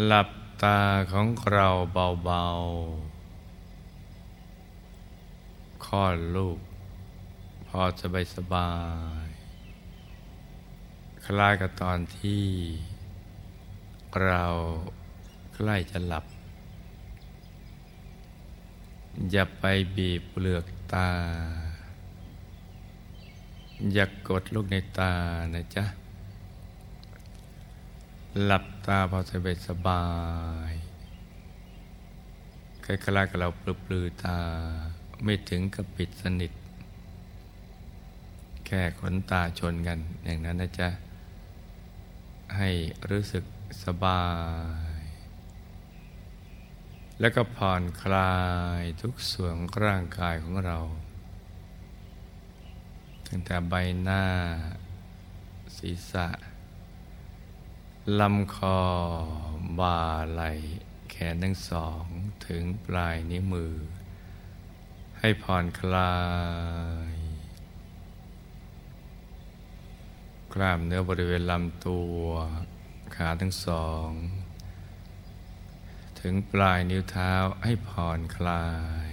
หลับตาของเราเบาๆคลอดลูก พอสบายสบาย คล้ายกับตอนที่ เราใกล้จะหลับ อย่าไปบีบเปลือกตา อย่ากกดลูกในตานะจ๊ะ หลับตาพอสบายสบายคล้ายๆกับเราปลือปลือตาไม่ถึงกับปิดสนิท แค่ขนตาชนกัน อย่างนั้นนะจ๊ะ ให้รู้สึกสบาย แล้วก็ผ่อนคลายทุกส่วนร่างกายของเรา ตั้งแต่ใบหน้า ศีรษะ ลำคอบ่าไหล่แขนทั้งสองถึงปลายนิ้วมือ ให้ผ่อนคลาย กล้ามเนื้อบริเวณลำตัว ขาทั้งสอง ถึงปลายนิ้วเท้าให้ผ่อนคลาย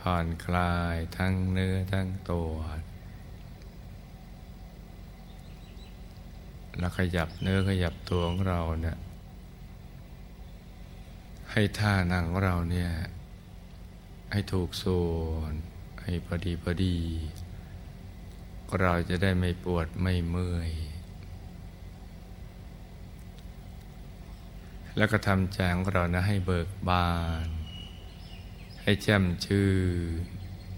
ผ่อนคลายทั้งเนื้อทั้งตัว แล้วขยับเนื้อขยับตัวของเราเนี่ยให้ท่านั่งของเราเนี่ยให้ถูกส่วนให้พอดีพอดี เราจะได้ไม่ปวดไม่เมื่อย แล้วก็ทำใจของเรานะให้เบิกบาน ให้แจ่มชื่น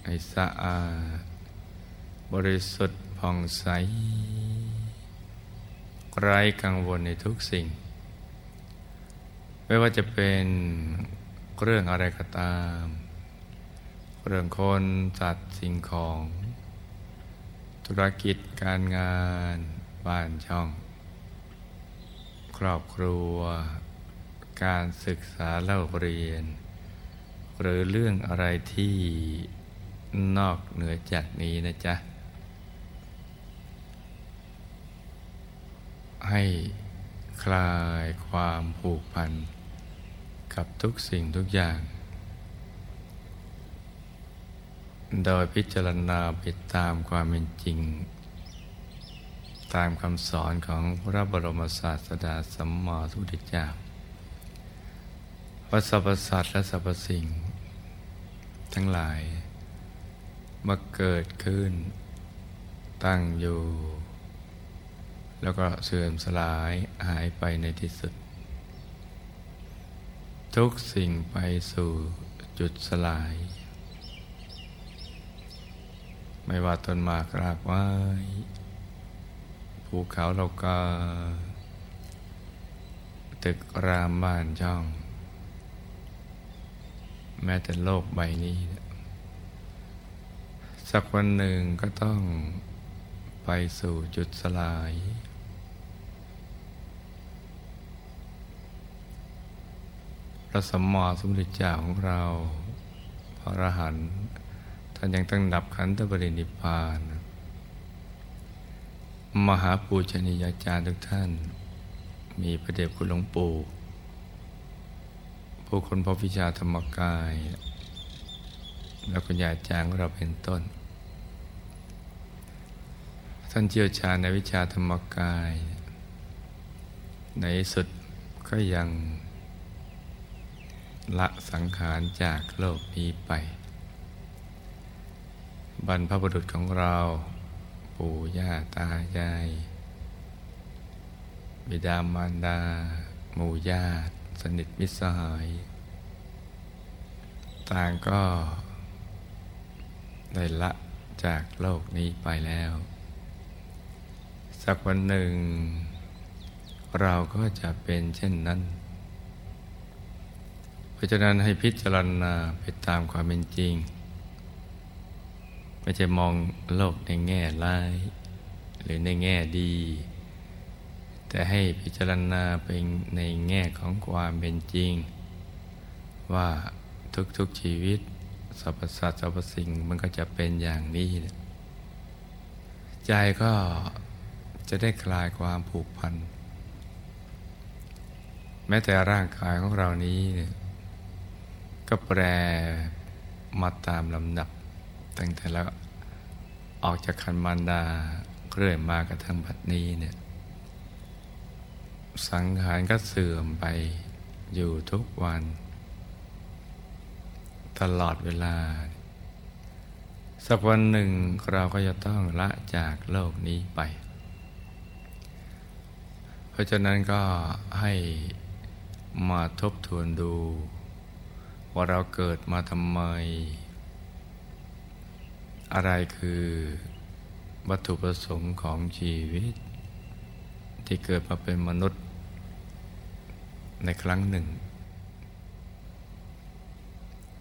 ให้สะอาดบริสุทธิ์ผ่องใส ไร้กังวลในทุกสิ่ง ไม่ว่าจะเป็นเรื่องอะไรก็ตาม เรื่องคนจัดสิ่งของ ธุรกิจการงานบ้านช่อง ครอบครัว การศึกษาเล่าเรียน หรือเรื่องอะไรที่นอกเหนือจากนี้นะจ๊ะ ให้คลายความผูกพัน กับทุกสิ่งทุกอย่าง โดยพิจารณาไปตามความเป็นจริง ตามคำสอนของพระบรมศาสดาสัมมาสัมพุทธเจ้าว่าสรรพสัตว์และสรรพสิ่ง ทั้งหลายมาเกิดขึ้น ตั้งอยู่ แล้วก็เสื่อมสลายหายไปในที่สุด ทุกสิ่งไปสู่จุดสลาย ไม่ว่าต้นมากรากไม้ภูเขาเราก็ ตึกรามบ้านช่อง แม้แต่โลกใบนี้ สักวันหนึ่งก็ต้องไปสู่จุดสลาย พระสมมาสมุทรเจ้าของเราพระอรหันต์ท่านยังตั้งดับขันธปรินิพาน มหาปูชนียาจารย์ทุกท่าน มีพระเดชคุณหลวงปู่ผู้คนพบวิชาธรรมกาย แล้วก็ญาจารย์ของเราเป็นต้น ท่านเชี่ยวชาญในวิชาธรรมกาย ในสุดก็ยัง ละสังขารจากโลกนี้ไป บรรพบุรุษของเรา ปู่ย่าตายาย บิดามารดา หมู่ญาติ สนิทมิตรสหาย ต่างก็ ได้ละจากโลกนี้ไปแล้ว สักวันหนึ่ง เราก็จะเป็นเช่นนั้น ราะฉะนั้นให้พิจารณาไปตามความเป็นจริง ไม่ใช่มองโลกในแง่ร้าย หรือในแง่ดี แต่ให้พิจารณาเป็นในแง่ของความเป็นจริง ว่าทุกๆชีวิตสรรพสัตว์สรรพสิ่งมันก็จะเป็นอย่างนี้ ใจก็จะได้คลายความผูกพัน แม้แต่ร่างกายของเรานี้เนี่ย ก็แปรมาตามลำดับ ตั้งแต่แล้วออกจากคันมารดาเรื่อยมากระทั่งบัดนี้เนี่ยสังขารก็เสื่อมไปอยู่ทุกวัน ตลอดเวลา สักวันหนึ่งเราก็จะต้องละจากโลกนี้ไป เพราะฉะนั้นก็ให้มาทบทวนดู ว่าเราเกิดมาทำไม อะไรคือวัตถุประสงค์ของชีวิต ที่เกิดมาเป็นมนุษย์ในครั้งหนึ่ง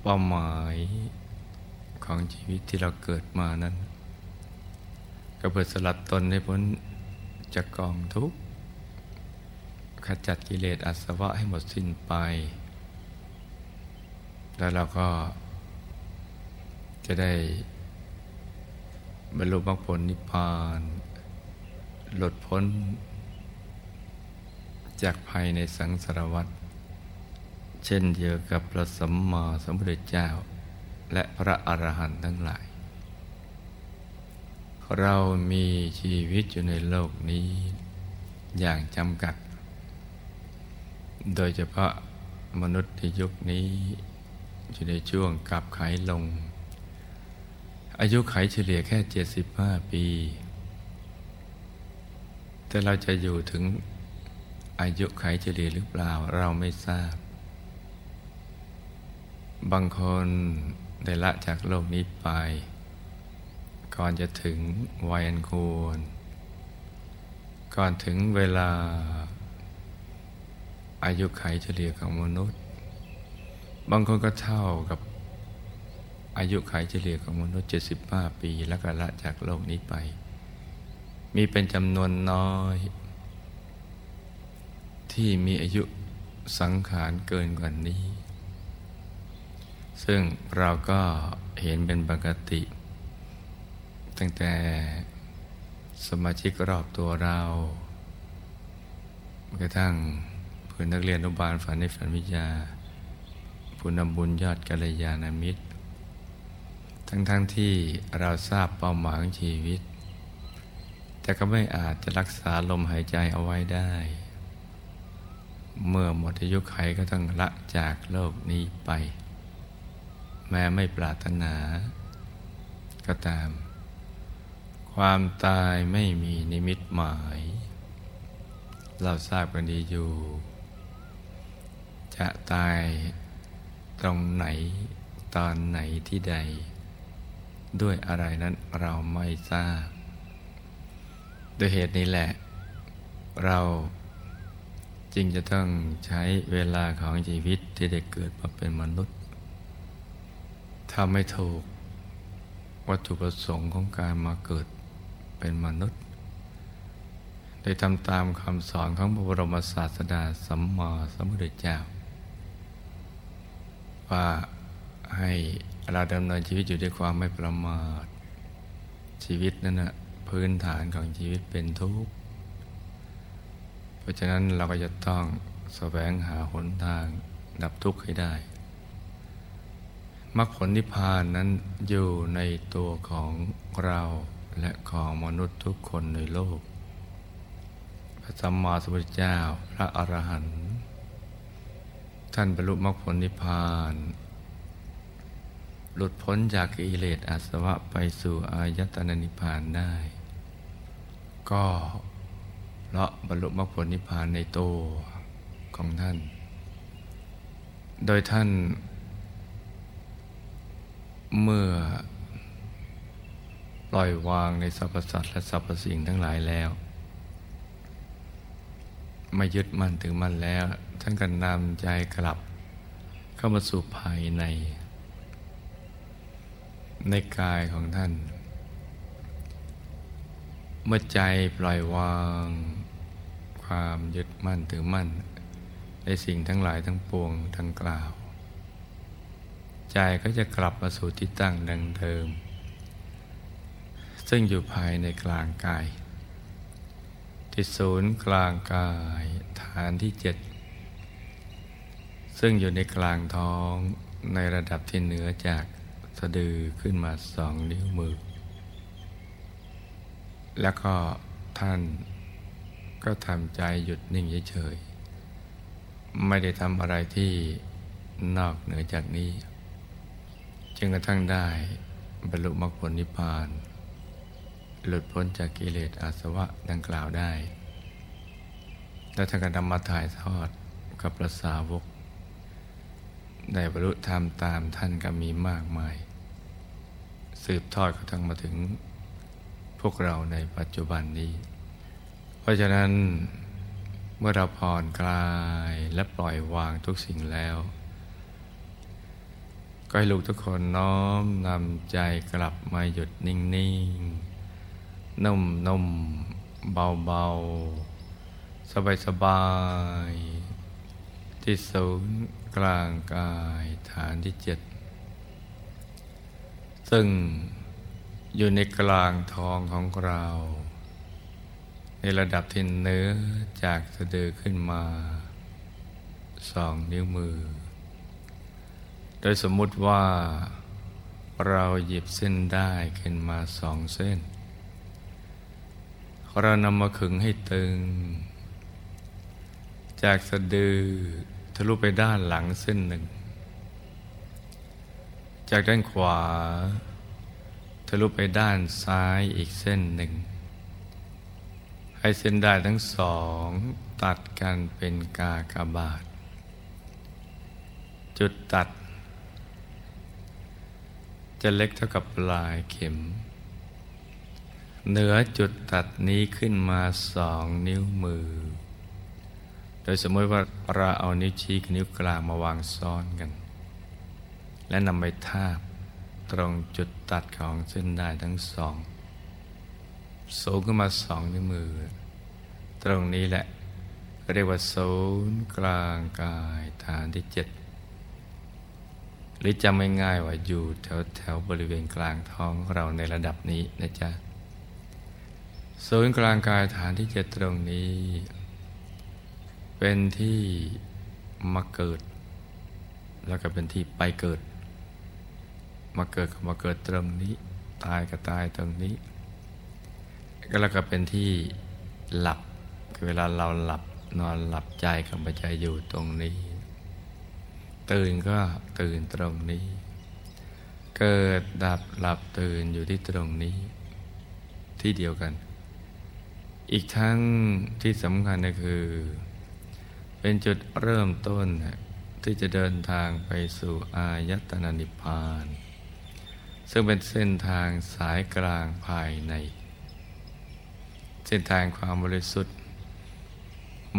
เป้าหมายของชีวิตที่เราเกิดมานั้น ก็เพื่อสลัดตนให้พ้นจากกองทุกข์ขจัดกิเลสอาสวะให้หมดสิ้นไป แล้วเราก็จะได้บรรลุมรรคผลนิพพาน หลุดพ้น จากภัยในสังสารวัฏเช่นเดียวกับพระสัมมาสัมพุทธเจ้า และพระอรหันต์ทั้งหลาย เรามีชีวิตอยู่ในโลกนี้ อย่างจำกัด โดยเฉพาะมนุษย์ในยุคนี้ อยู่ในช่วงกลับไขลง อายุไขเฉลี่ยแค่ 75 ปี แต่เราจะอยู่ถึงอายุไขเฉลี่ยหรือเปล่าเราไม่ทราบ บางคนได้ละจากโลกนี้ไป ก่อนจะถึงวัยอันควร ก่อนถึงเวลาอายุไขเฉลี่ยของมนุษย์ บางคนก็เท่ากับอายุไขเฉลี่ยของมนุษย์ 75 ปีแล้วก็ละจากโลกนี้ไป มีเป็นจำนวนน้อย ที่มีอายุสังขารเกินกว่านี้ ซึ่งเราก็เห็นเป็นปกติ ตั้งแต่สมาชิกรอบตัวเรากระทั่งเพื่อนนักเรียนอนุบาลฝันในฝันวิทยา ผู้นำบุญยอดกัลยาณมิตร ทั้งๆทที่เราทราบเป้าหมายของชีวิต แต่ก็ไม่อาจจะรักษาลมหายใจเอาไว้ได้ เมื่อหมดอายุไขก็ต้องละจากโลกนี้ไป แม้ไม่ปรารถนา ก็ตาม ความตายไม่มีนิมิตหมาย เราทราบกันดีอยู่ จะตาย ตรงไหนตอนไหนที่ใด ด้วยอะไรนั้นเราไม่ทราบด้วยเหตุนี้แหละ เราจึงจะต้องใช้เวลาของชีวิตที่ได้เกิดมาเป็นมนุษย์ถ้าไม่ถูกวัตถุประสงค์ของการมาเกิดเป็นมนุษย์ได้ทำตามคำสอนของพระบรมศาสดาสัมมาสัมพุทธเจ้า ว่าให้เราดำเนินชีวิตอยู่ด้วยความไม่ประมาท ชีวิตนั้นนะพื้นฐานของชีวิตเป็นทุกข์ เพราะฉะนั้นเราก็จะต้องแสวงหาหนทางดับทุกข์ให้ได้มรรคผลนิพพานนั้นอยู่ในตัวของเราและของมนุษย์ทุกคนในโลก พระสัมมาสัมพุทธเจ้า พระอรหันต์ ท่านบรรลุมรรคผลนิพพาน หลุดพ้นจากกิเลสอาสวะไปสู่อายตนะนิพพานได้ ก็เพราะบรรลุมรรคผลนิพพานในตัวของท่าน โดยท่านเมื่อปล่อยวางในสรรพสัตว์และสรรพสิ่งทั้งหลายแล้ว ไม่ยึดมั่นถึงมั่นแล้ว ท่านก็นำใจกลับ เข้ามาสู่ภายใน ในกายของท่าน เมื่อใจปล่อยวาง ความยึดมั่นถือมั่น ในสิ่งทั้งหลายทั้งปวงทั้งกล่าว ใจก็จะกลับมาสู่ที่ตั้งดังเดิม ซึ่งอยู่ภายในกลางกายที่ศูนย์กลางกายฐานที่เจ็ด ซึ่งอยู่ในกลางท้องในระดับที่เหนือจากสะดือขึ้นมาสองนิ้วมือ แล้วก็ท่านก็ทำใจหยุดนิ่งเฉยๆไม่ได้ทำอะไรที่นอกเหนือจากนี้จึงกระทั่งได้บรรลุมรรคผลนิพพาน หลุดพ้นจากกิเลสอาสวะดังกล่าวได้ แล้วท่านก็นำมาถ่ายทอดกับพระสาวก ได้บรรลุธรรมตามท่านก็มีมากมาย สืบทอดกระทั่งมาถึงพวกเราในปัจจุบันนี้ เพราะฉะนั้นเมื่อเราผ่อนคลายและปล่อยวางทุกสิ่งแล้ว ก็ให้ลูกทุกคนน้อมนำใจกลับมาหยุดนิ่งๆ นุ่มนุ่มเบาเบาสบายสบาย ที่ศูนย์กลางกายฐานที่เจ็ดซึ่งอยู่ในกลางท้องของเรา ในระดับที่เนื้อจากสะดือขึ้นมาสองนิ้วมือ โดยสมมุติว่าเราหยิบเส้นได้ขึ้นมาสองเส้น เรานำมาขึงให้ตึง จากสะดือทะลุไปด้านหลังเส้นหนึ่ง จากด้านขวา ทะลุไปด้านซ้ายอีกเส้นหนึ่ง ให้เส้นได้ทั้งสอง ตัดกันเป็นกากบาท จุดตัด จะเล็กเท่ากับปลายเข็ม เหนือจุดตัดนี้ขึ้นมาสองนิ้วมือ ดยสมมติว่าเราเอานิ้วชี้กับนิ้วกลางมาวางซ้อนกัน และนำไปทาบตรงจุดตัดของเส้นได้ทั้งสอง สูงขึ้นมาสองนิ้วมือ ตรงนี้แหละเรียกว่าศูนย์กลางกายฐานที่เจ็ดหรือจำง่ายๆว่าอยู่แถวแถวบริเวณกลางท้องเราในระดับนี้นะจ๊ะศูนย์กลางกายฐานที่เจ็ดตรงนี้ เป็นที่มาเกิด แล้วก็เป็นที่ไปเกิด มาเกิดกับมาเกิดตรงนี้ ตายก็ตายตรงนี้ แล้วก็เป็นที่หลับคือเวลาเราหลับนอนหลับใจกับใจอยู่ตรงนี้ ตื่นก็ตื่นตรงนี้ เกิดดับหลับตื่นอยู่ที่ตรงนี้ ที่เดียวกัน อีกทั้งที่สำคัญก็คือ เป็นจุดเริ่มต้นที่จะเดินทางไปสู่อายตนะนิพพาน ซึ่งเป็นเส้นทางสายกลางภายใน เส้นทางความบริสุทธิ์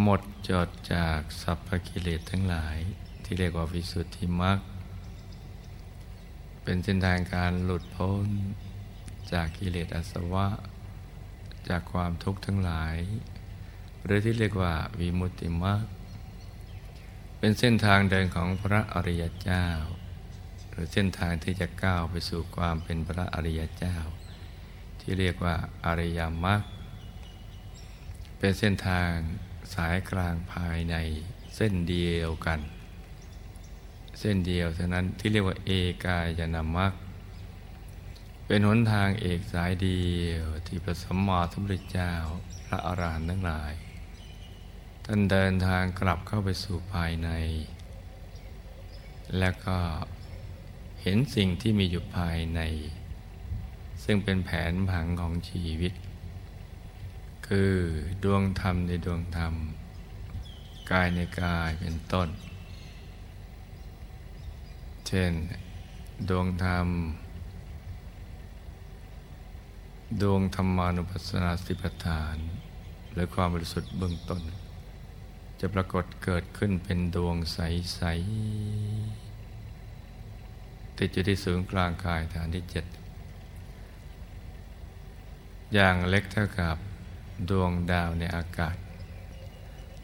หมดจดจากสัพพกิเลสทั้งหลายที่เรียกว่าวิสุทธิมรรคเป็นเส้นทางการหลุดพ้นจากกิเลสอาสวะ จากความทุกข์ทั้งหลาย หรือที่เรียกว่าวิมุตติมรรค เป็นเส้นทางเดินของพระอริยเจ้า หรือเส้นทางที่จะก้าวไปสู่ความเป็นพระอริยเจ้า ที่เรียกว่าอริยมรรคเป็นเส้นทางสายกลางภายในเส้นเดียวกัน เส้นเดียวเท่านั้นที่เรียกว่าเอกายนามรรคเป็นหนทางเอกสายเดียวที่พระสัมมาสัมพุทธเจ้า พระอรหันต์ทั้งหลาย ท่านเดินทางกลับเข้าไปสู่ภายใน และก็เห็นสิ่งที่มีอยู่ภายใน ซึ่งเป็นแผนผังของชีวิต คือดวงธรรมในดวงธรรม กายในกายเป็นต้น เช่น ดวงธรรม ดวงธรรมานุปัสสนาสติปทาน หรือความบริสุทธิ์เบื้องต้น จะปรากฏเกิดขึ้นเป็นดวงใส ๆ ติดอยู่ที่ศูนย์กลางกายฐานที่เจ็ดอย่างเล็กเท่ากับดวงดาวในอากาศ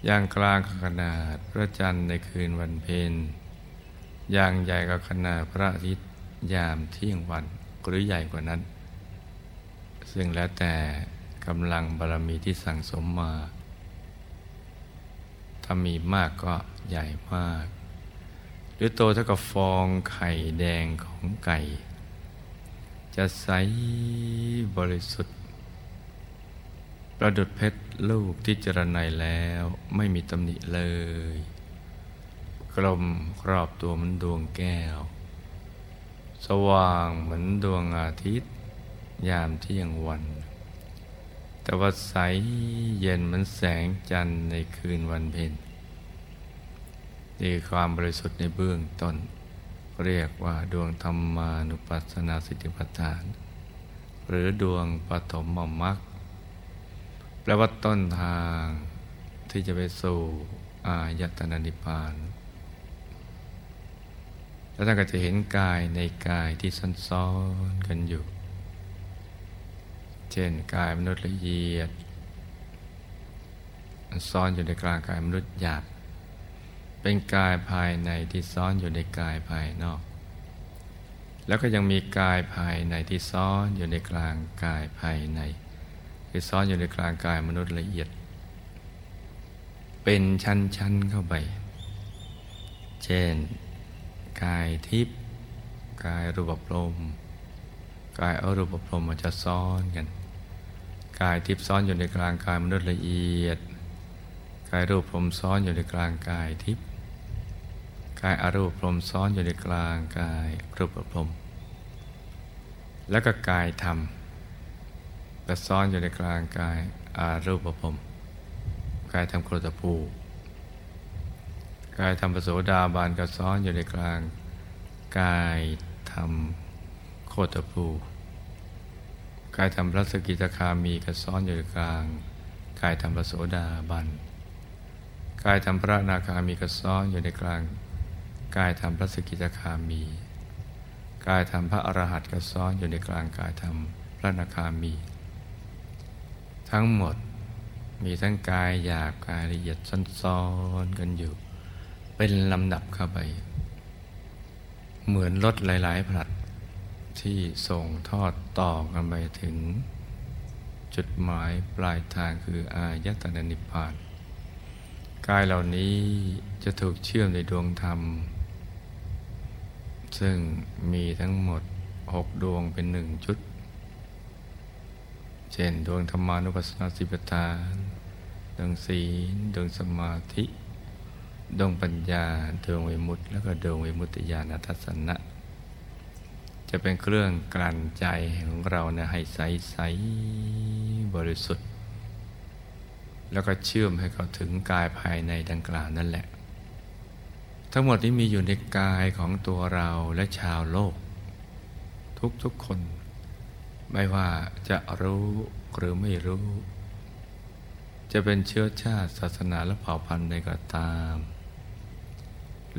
อย่างกลางขนาดพระจันทร์ในคืนวันเพ็ญอย่างใหญ่กับขนาดพระอาทิตย์ยามเที่ยงวันหรือใหญ่กว่านั้น ซึ่งแล้วแต่กำลังบารมีที่สั่งสมมา ถ้ามีมากก็ใหญ่มาก หรือโตเท่ากับฟองไข่แดงของไก่ จะใสบริสุทธิ์ ประดุดเพชรลูกที่จรนัยแล้วไม่มีตำหนิเลย กลมครอบตัวเหมือนดวงแก้ว สว่างเหมือนดวงอาทิตย์ ยามเที่ยงวัน แต่ว่าใสเย็นเหมือนแสงจันทร์ในคืนวันเพ็ญนี่ความบริสุทธิ์ในเบื้องต้น เรียกว่าดวงธรรมานุปัสสนาสิทธิปัฏฐาน หรือดวงปฐมมมรรคแปลว่าต้นทางที่จะไปสู่อายตนะนิพพานแล้วท่านก็จะเห็นกายในกายที่ซ้อนๆกันอยู่ เช่นกายมนุษย์ละเอียดซ้อนอยู่ในกลางกายมนุษย์หยาบ เป็นกายภายในที่ซ้อนอยู่ในกายภายนอก แล้วก็ยังมีกายภายในที่ซ้อนอยู่ในกลางกายภายใน ที่ซ้อนอยู่ในกลางกายมนุษย์ละเอียด เป็นชั้นๆเข้าไป เช่น กายทิพย์กายรูปลม กายอรูปพรมมันจะซ้อนกัน กายทิพย์ซ้อนอยู่ในกลางกายมนุษย์ละเอียด กายรูปพรหมซ้อนอยู่ในกลางกายทิพย์กายอรูปพรหมซ้อนอยู่ในกลางกายรูปพรหมแล้วก็กายธรรมก็ซ้อนอยู่ในกลางกายอารูปพรมกายธรรมโคตภูกายธรรมปโสดาบานก็ซ้อนอยู่ในกลางกายธรรม คตภูกายธรรมพระสกิตาคามีกระซ้อนอยู่กลาง กายธรรมพระโสดาบัน กายธรรมพระนาคามีกระซ้อนอยู่ในกลาง กายธรรมพระสกิตาคามี กายธรรมพระอรหัตกระซ้อนอยู่ในกลางกายธรรมพระนาคามี ทั้งหมดมีทั้งกายหยาบกายละเอียดซ้อนๆกันอยู่ เป็นลำดับเข้าไป เหมือนรถหลาย ๆผลัด ที่ส่งทอดต่อกันไปถึง จุดหมายปลายทางคืออายตนะนิพพาน กายเหล่านี้จะถูกเชื่อมในดวงธรรม ซึ่งมีทั้งหมดหกดวงเป็นหนึ่งชุด เช่นดวงธรรมานุปัสสนาสิบทานดวงศีลดวงสมาธิดวงปัญญาดวงวิมุตติ แล้วก็ดวงวิมุตติญาณทัศนะ จะเป็นเครื่องกลั่นใจของเรานี่ยให้ใสใสบริสุทธิ์ แล้วก็เชื่อมให้เขาถึงกายภายในดังกล่าวนั่นแหละ ทั้งหมดที่มีอยู่ในกายของตัวเราและชาวโลก ทุกๆคน ไม่ว่าจะรู้หรือไม่รู้ จะเป็นเชื้อชาติศาสนาและเผ่าพันธุ์ใดก็ตาม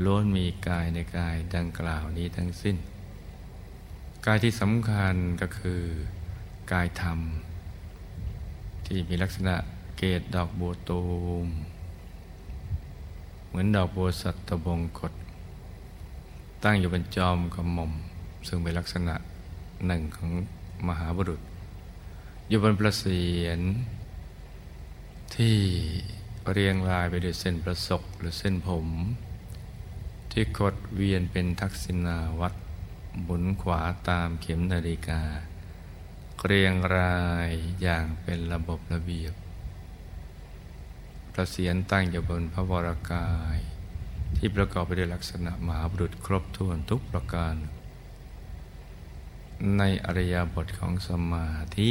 ล้วนมีกายในกายดังกล่าวนี้ทั้งสิ้น กายที่สำคัญก็คือกายธรรม ที่มีลักษณะเกตดอกบัวตูม เหมือนดอกบัวสัตบงกฎตั้งอยู่บนจอมกระหม่อม ซึ่งเป็นลักษณะหนึ่งของมหาบุรุษ อยู่บนประเสียน ที่เรียงรายไปด้วยเส้นประศกหรือเส้นผม ที่กดเวียนเป็นทักษิณาวัตร หมุนขวาตามเข็มนาฬิกา เรียงรายอย่างเป็นระบบระเบียบ พระเศียรตั้งอยู่บนพระวรากาย ที่ประกอบไปด้วยลักษณะมหาบุรุษครบถ้วนทุกประการ ในอริยบทของสมาธิ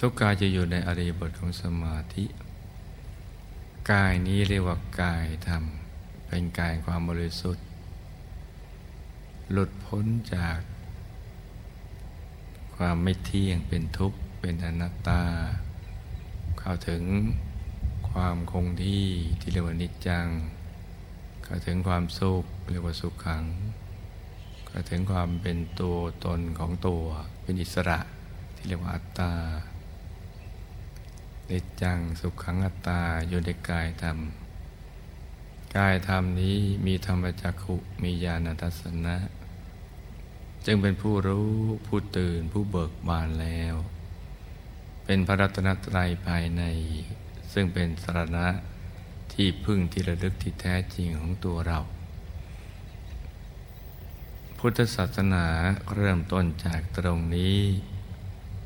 ทุกกายจะอยู่ในอริยบทของสมาธิ กายนี้เรียกว่ากายธรรม เป็นกายความบริสุทธิ หลุดพ้นจาก ความไม่เที่ยงเป็นทุกข์เป็นอนัตตา เข้าถึงความคงที่ที่เรียกว่านิจจัง เข้าถึงความสุขเรียกว่าสุขขัง เข้าถึงความเป็นตัวตนของตัว เป็นอิสระที่เรียกว่าอัตตานิจจังสุขขังอัตตาอยู่ในกายธรรมกายธรรมนี้มีธรรมจักขุมีญาณทัศนะ จึงเป็นผู้รู้ผู้ตื่นผู้เบิกบานแล้ว เป็นพระรัตนตรัยภายใน ซึ่งเป็นสรณะที่พึ่งที่ระลึกที่แท้จริงของตัวเรา พุทธศาสนาเริ่มต้นจากตรงนี้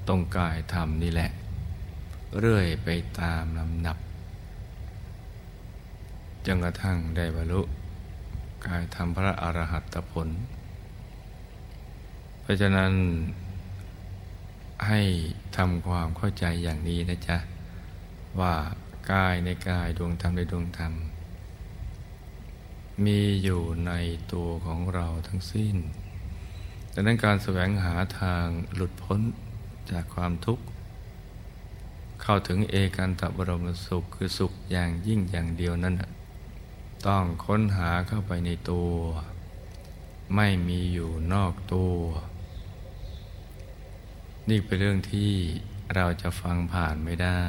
ตรงกายธรรมนี่แหละ เรื่อยไปตามลำดับจนกระทั่งได้บรรลุกายธรรมพระอรหัตผล ราะฉะนั้นให้ทำความเข้าใจอย่างนี้นะจ๊ะ ว่ากายในกายดวงธรรมในดวงธรรม มีอยู่ในตัวของเราทั้งสิ้นดังนั้นการแสวงหาทางหลุดพ้นจากความทุกข์ เข้าถึงเอกันตบรมสุขคือสุขอย่างยิ่งอย่างเดียวนั้น ต้องค้นหาเข้าไปในตัว ไม่มีอยู่นอกตัว นี่เป็นเรื่องที่เราจะฟังผ่านไม่ได้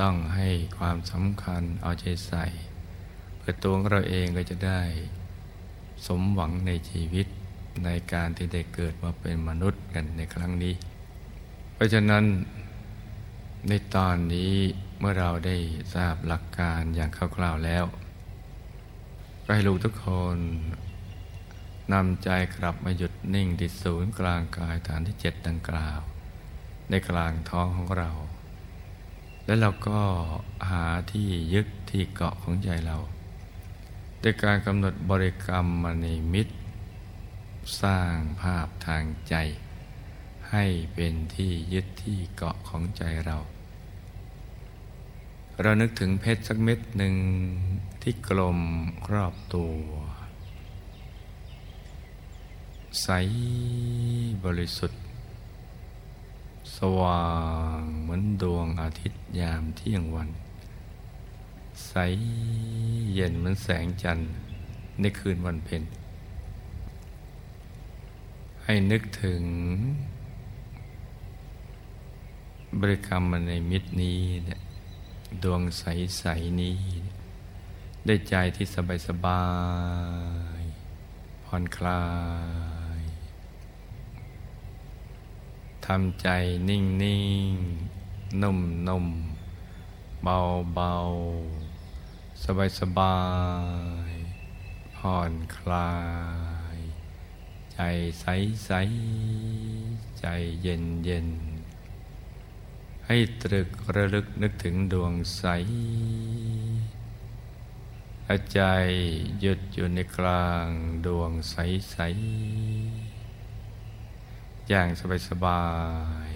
ต้องให้ความสำคัญเอาใจใส่ เพื่อตัวเราเองก็จะได้ สมหวังในชีวิตในการที่ได้เกิดมาเป็นมนุษย์กันในครั้งนี้ เพราะฉะนั้นในตอนนี้เมื่อเราได้ทราบหลักการอย่างคร่าวๆแล้ว ก็ให้ลูกทุกคน นำใจกลับมาหยุดนิ่งดิศูนย์กลางกายฐานที่เจ็ดดังกล่าว ในกลางท้องของเรา แล้วเราก็หาที่ยึดที่เกาะของใจเราด้วยการกำหนดบริกรรมมณีมิตร สร้างภาพทางใจ ให้เป็นที่ยึดที่เกาะของใจเรา เรานึกถึงเพชรสักเม็ดหนึ่งที่กลมรอบตัว ใสบริสุทธิ์ สว่างเหมือนดวงอาทิตย์ยามเที่ยงวัน ใสเย็นเหมือนแสงจันทร์ในคืนวันเพ็ญให้นึกถึง บริกรรมในมิตรนี้เนี่ยดวงใสๆนี้ ได้ใจที่สบายสบายผ่อนคลายทำใจนิ่งนิ่งนุ่มนุ่มเบาเบาสบายสบายผ่อนคลาย ใจใสใสใจเย็นเย็นให้ตรึกระลึกนึกถึงดวงใสใจหยุดอยู่ในกลางดวงใสใส อย่างสบาย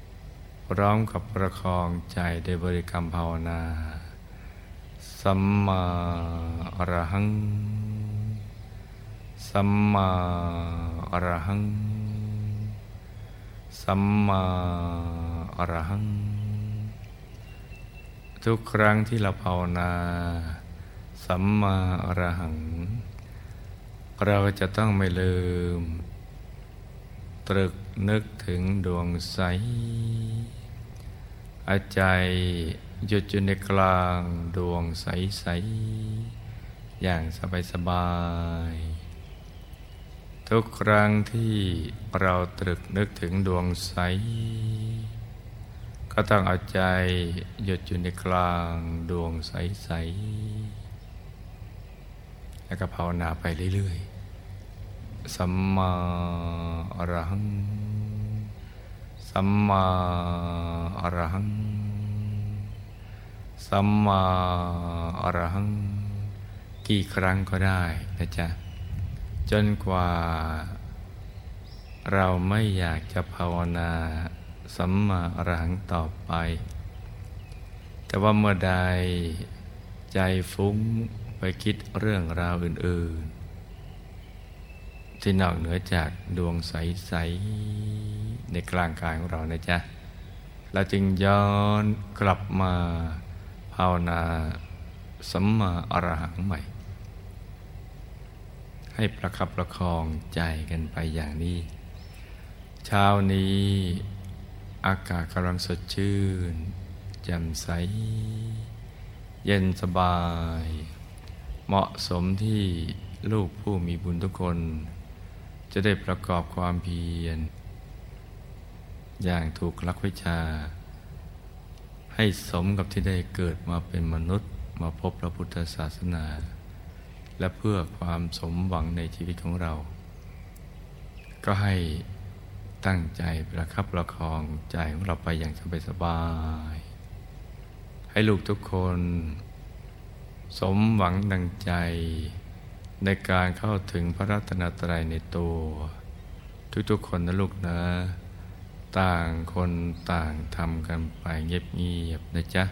ๆพร้อมกับประคองใจด้วยบริกรรมภาวนา สัมมาอรหัง สัมมาอรหัง สัมมาอรหัง ทุกครั้งที่เราภาวนา สัมมาอรหัง เราจะต้องไม่ลืม ตรึกนึกถึงดวงใส อาใจหยุดอยู่ในกลางดวงใสใสอย่างสบายสบาย ทุกครั้งที่เราตรึกนึกถึงดวงใส ก็ต้องเอาใจหยุดอยู่ในกลางดวงใสใสแล้วก็ภาวนาไปเรื่อยๆสัมมา อรหัง สัมมาอรหัง สัมมาอรหัง กี่ครั้งก็ได้นะจ๊ะ จนกว่า เราไม่อยากจะภาวนา สัมมาอรหังต่อไป แต่ว่าเมื่อใดใจฟุ้งไปคิดเรื่องราวอื่น ที่นอกเหนือจากดวงใส ๆ ในกลางกายของเรานะจ๊ะ เราจึงย้อนกลับมาภาวนาสัมมาอรหังใหม่ ให้ประคับประคองใจกันไปอย่างนี้ เช้านี้อากาศกำลังสดชื่นแจ่มใส เย็นสบาย เหมาะสมที่ลูกผู้มีบุญทุกคน จะได้ประกอบความเพียร อย่างถูกลักวิชา ให้สมกับที่ได้เกิดมาเป็นมนุษย์มาพบพระพุทธศาสนา และเพื่อความสมหวังในชีวิตของเรา ก็ให้ตั้งใจประคับประคองใจของเราไปอย่างสบายๆให้ลูกทุกคน สมหวังดังใจ ในการเข้าถึงพระรัตนตรัยในตัว ทุกๆคนนะลูกนะ ต่างคนต่างทำกันไปเงียบๆนะจ๊ะ